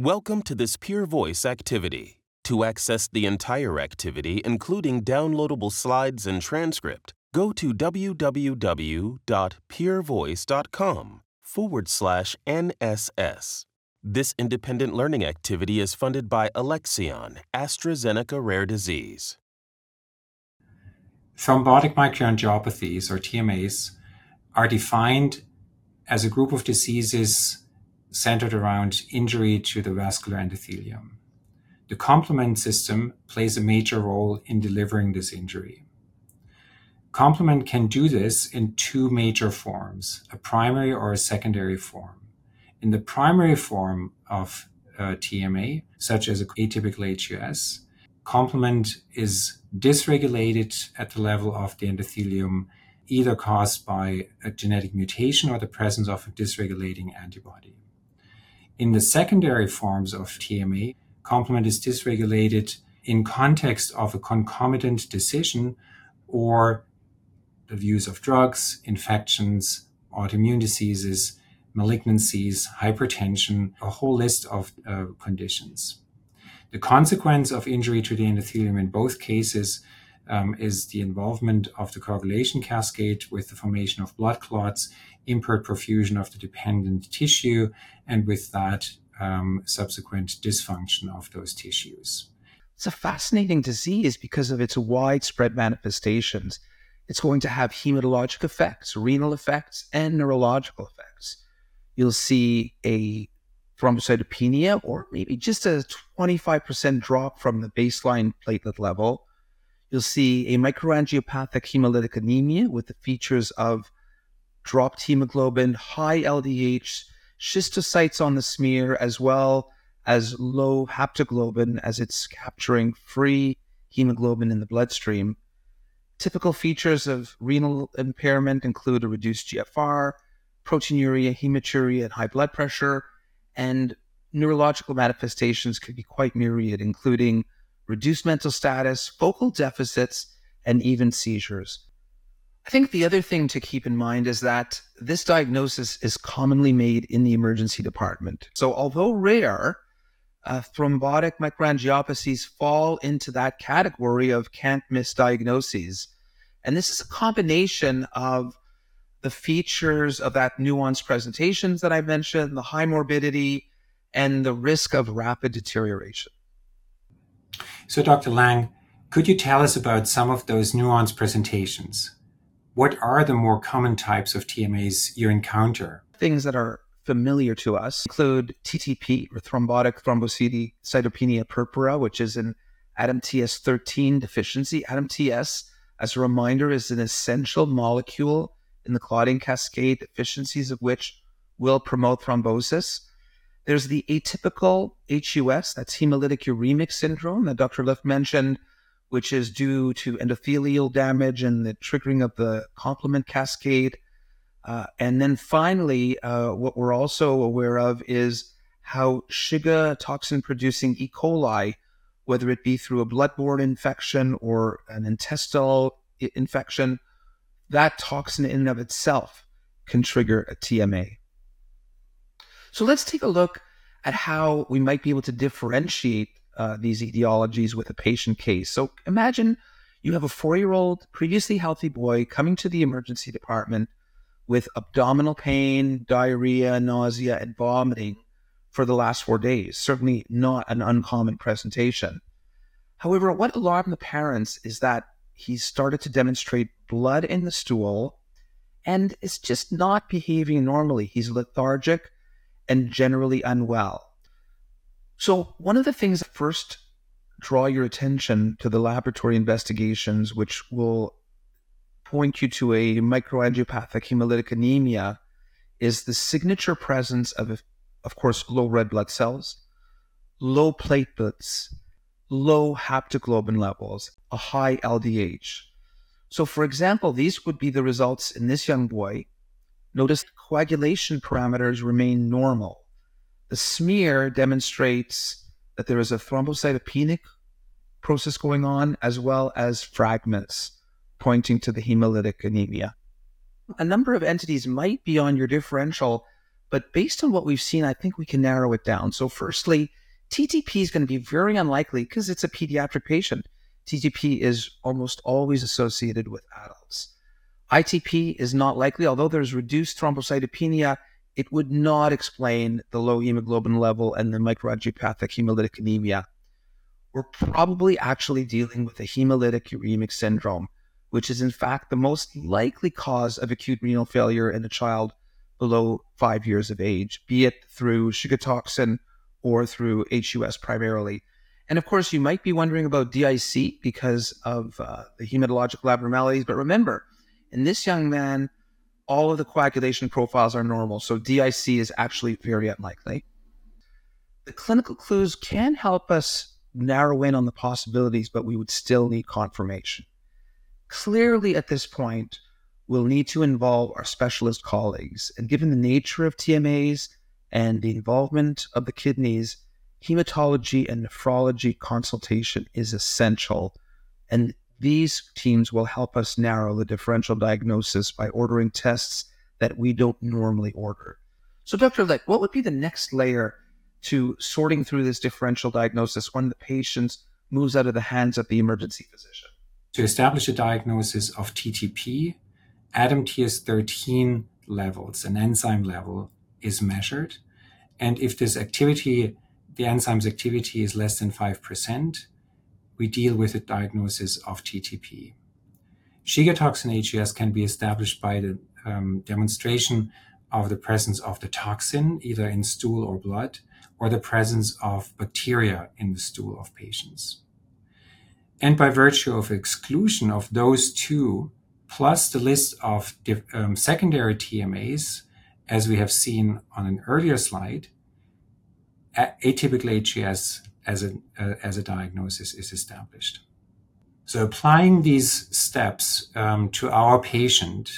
Welcome to this Peer Voice activity. To access the entire activity, including downloadable slides and transcript, go to www.peervoice.com forward slash NSS. This independent learning activity is funded by Alexion, AstraZeneca Rare Disease. Thrombotic microangiopathies, or TMAs, are defined as a group of diseases centered around injury to the vascular endothelium. The complement system plays a major role in delivering this injury. Complement can do this in two major forms, a primary or a secondary form. In the primary form of uh, TMA, such as atypical HUS, complement is dysregulated at the level of the endothelium, either caused by a genetic mutation or the presence of a dysregulating antibody. In the secondary forms of TMA, complement is dysregulated in context of a concomitant disease or the use of drugs, infections, autoimmune diseases, malignancies, hypertension, a whole list of uh, conditions. The consequence of injury to the endothelium in both cases um, is the involvement of the coagulation cascade with the formation of blood clots impaired perfusion of the dependent tissue, and with that, um, subsequent dysfunction of those tissues. It's a fascinating disease because of its widespread manifestations. It's going to have hematologic effects, renal effects, and neurological effects. You'll see a thrombocytopenia or maybe just a 25% drop from the baseline platelet level. You'll see a microangiopathic hemolytic anemia with the features of dropped hemoglobin, high LDH, schistocytes on the smear, as well as low haptoglobin as it's capturing free hemoglobin in the bloodstream. Typical features of renal impairment include a reduced GFR, proteinuria, hematuria, and high blood pressure, and neurological manifestations could be quite myriad, including reduced mental status, focal deficits, and even seizures. I think the other thing to keep in mind is that this diagnosis is commonly made in the emergency department. So, although rare, uh, thrombotic microangiopathies fall into that category of can't miss diagnoses. And this is a combination of the features of that nuanced presentations that I mentioned, the high morbidity, and the risk of rapid deterioration. So, Dr. Lang, could you tell us about some of those nuanced presentations? What are the more common types of TMAs you encounter? Things that are familiar to us include TTP, or thrombotic thrombocytopenia purpura, which is an ADAMTS13 deficiency. ADAMTS, as a reminder, is an essential molecule in the clotting cascade, deficiencies of which will promote thrombosis. There's the atypical HUS, that's hemolytic uremic syndrome that Dr. Licht mentioned, which is due to endothelial damage and the triggering of the complement cascade. Uh, and then finally, uh, what we're also aware of is how Shiga toxin producing E. coli, whether it be through a bloodborne infection or an intestinal infection, that toxin in and of itself can trigger a TMA. So let's take a look at how we might be able to differentiate uh, these etiologies with a patient case. So imagine you have a four year old, previously healthy boy coming to the emergency department with abdominal pain, diarrhea, nausea, and vomiting for the last four days. Certainly not an uncommon presentation. However, what alarmed the parents is that he started to demonstrate blood in the stool and is just not behaving normally. He's lethargic and generally unwell. So, one of the things that first draw your attention to the laboratory investigations, which will point you to a microangiopathic hemolytic anemia, is the signature presence of, of course, low red blood cells, low platelets, low haptoglobin levels, a high LDH. So, for example, these would be the results in this young boy. Notice coagulation parameters remain normal. The smear demonstrates that there is a thrombocytopenic process going on, as well as fragments pointing to the hemolytic anemia. A number of entities might be on your differential But based on what we've seen, I think we can narrow it down. So, firstly, TTP is going to be very unlikely because it's a pediatric patient. TTP is almost always associated with adults. ITP is not likely, although there's reduced thrombocytopenia, it would not explain the low hemoglobin level and the microangiopathic hemolytic anemia. We're probably actually dealing with a hemolytic uremic syndrome, which is in fact the most likely cause of acute renal failure in a child below five years of age, be it through Shiga toxin or through HUS primarily. And of course, you might be wondering about DIC because of uh, the hematological abnormalities. But remember, in this young man, all of the coagulation profiles are normal. So DIC is actually very unlikely. The clinical clues can help us narrow in on the possibilities, but we would still need confirmation. Clearly, at this point, we'll need to involve our specialist colleagues. And given the nature of TMAs and the involvement of the kidneys, hematology and nephrology consultation is essential. And these teams will help us narrow the differential diagnosis by ordering tests that we don't normally order. So, Dr. Licht, what would be the next layer to sorting through this differential diagnosis when the patient moves out of the hands of the emergency physician? To establish a diagnosis of TTP, ADAMTS13 levels, an enzyme level, is measured. And if this activity, the enzyme's activity is less than 5%, we deal with a diagnosis of TTP. Shiga toxin HUS can be established by the um, demonstration of the presence of the toxin, either in stool or blood, or the presence of bacteria in the stool of patients. And by virtue of exclusion of those two, plus the list of um, secondary TMAs, as we have seen on an earlier slide, atypical HUS as a, as a diagnosis is established. So applying these steps um, to our patient,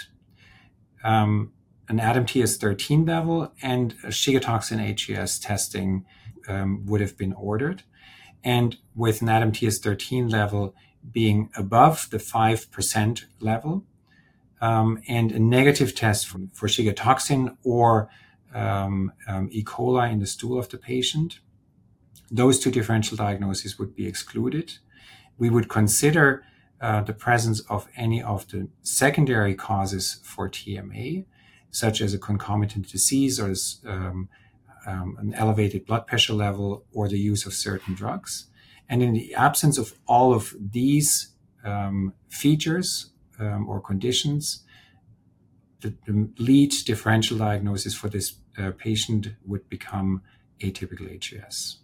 um, an ADAMTS13 level and a Shiga toxin HUS testing um, would have been ordered. And with an ADAMTS13 level being above the 5% level, um, and a negative test for, for Shiga toxin or um, um, E. coli in the stool of the patient, those two differential diagnoses would be excluded. We would consider uh, the presence of any of the secondary causes for TMA, such as a concomitant disease or um, um, an elevated blood pressure level or the use of certain drugs. And in the absence of all of these um, features um, or conditions, the, the, lead differential diagnosis for this uh, patient would become atypical HUS.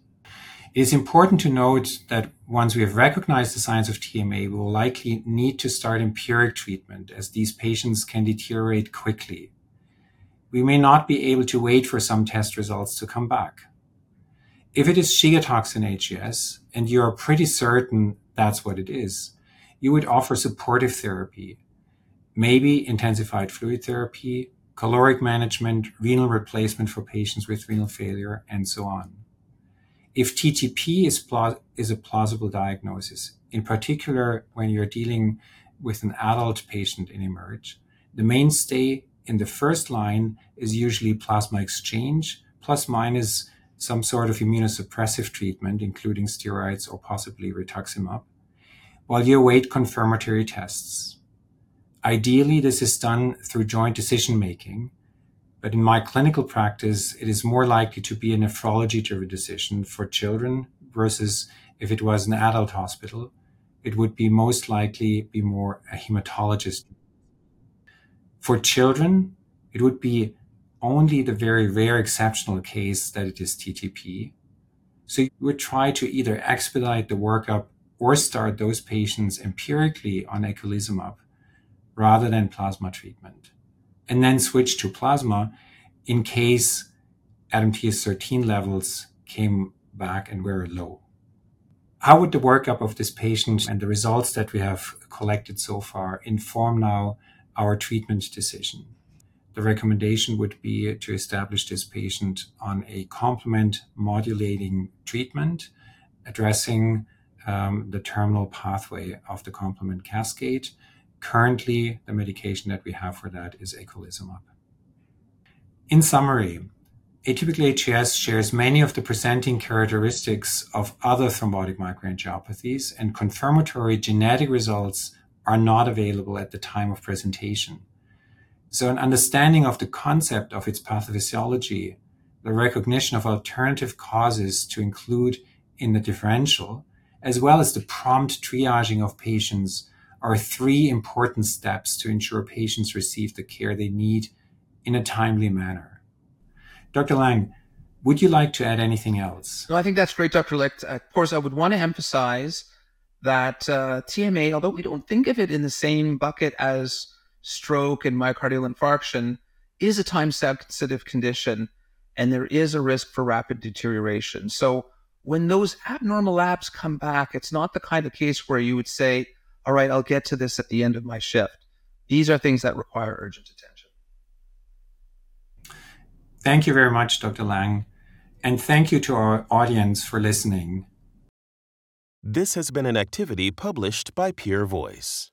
It is important to note that once we have recognized the signs of TMA, we will likely need to start empiric treatment as these patients can deteriorate quickly. We may not be able to wait for some test results to come back. If it is Shiga toxin HUS and you are pretty certain that's what it is, you would offer supportive therapy, maybe intensified fluid therapy, caloric management, renal replacement for patients with renal failure, and so on if TTP is, is a plausible diagnosis, in particular when you're dealing with an adult patient in Emerge, the mainstay in the first line is usually plasma exchange, plus minus some sort of immunosuppressive treatment, including steroids or possibly rituximab, while you await confirmatory tests. Ideally, this is done through joint decision making, but in my clinical practice, it is more likely to be a nephrology driven decision for children versus if it was an adult hospital, it would be most likely be more a hematologist. For children, it would be only the very rare exceptional case that it is TTP. So you would try to either expedite the workup or start those patients empirically on eculizumab rather than plasma treatment and then switch to plasma in case ADAMTS13 levels came back and were low. How would the workup of this patient and the results that we have collected so far inform now our treatment decision? The recommendation would be to establish this patient on a complement modulating treatment addressing um, the terminal pathway of the complement cascade Currently, the medication that we have for that is eculizumab. In summary, Atypical HUS shares many of the presenting characteristics of other thrombotic microangiopathies, and confirmatory genetic results are not available at the time of presentation. So, an understanding of the concept of its pathophysiology, the recognition of alternative causes to include in the differential, as well as the prompt triaging of patients are three important steps to ensure patients receive the care they need in a timely manner. Dr. Lang, would you like to add anything else? No, I think that's great, Dr. Licht. Of course, I would want to emphasize that uh, TMA, although we don't think of it in the same bucket as stroke and myocardial infarction, is a time sensitive condition and there is a risk for rapid deterioration. So when those abnormal labs come back, it's not the kind of case where you would say, all right, I'll get to this at the end of my shift. These are things that require urgent attention. Thank you very much, Dr. Lang. And thank you to our audience for listening. This has been an activity published by Peer Voice.